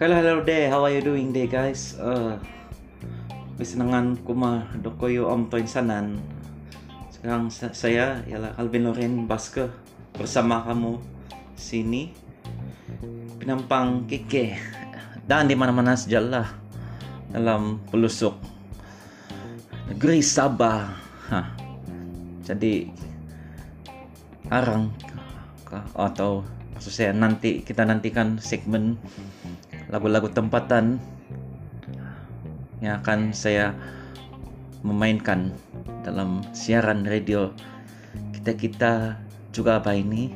Hello, hello there. How are you doing there, guys? Uh, Bisenangan ko ma doko yo om toin sanan. Sekarang sa- saya ialah Alvin Loren Basker bersama kamu sini penampang kike dan di mana-mana sajalah dalam pelusuk negeri Sabah. Jadi arang atau maksud saya nanti kita nantikan segmen lagu-lagu tempatan yang akan saya memainkan dalam siaran radio kita kita juga apa ini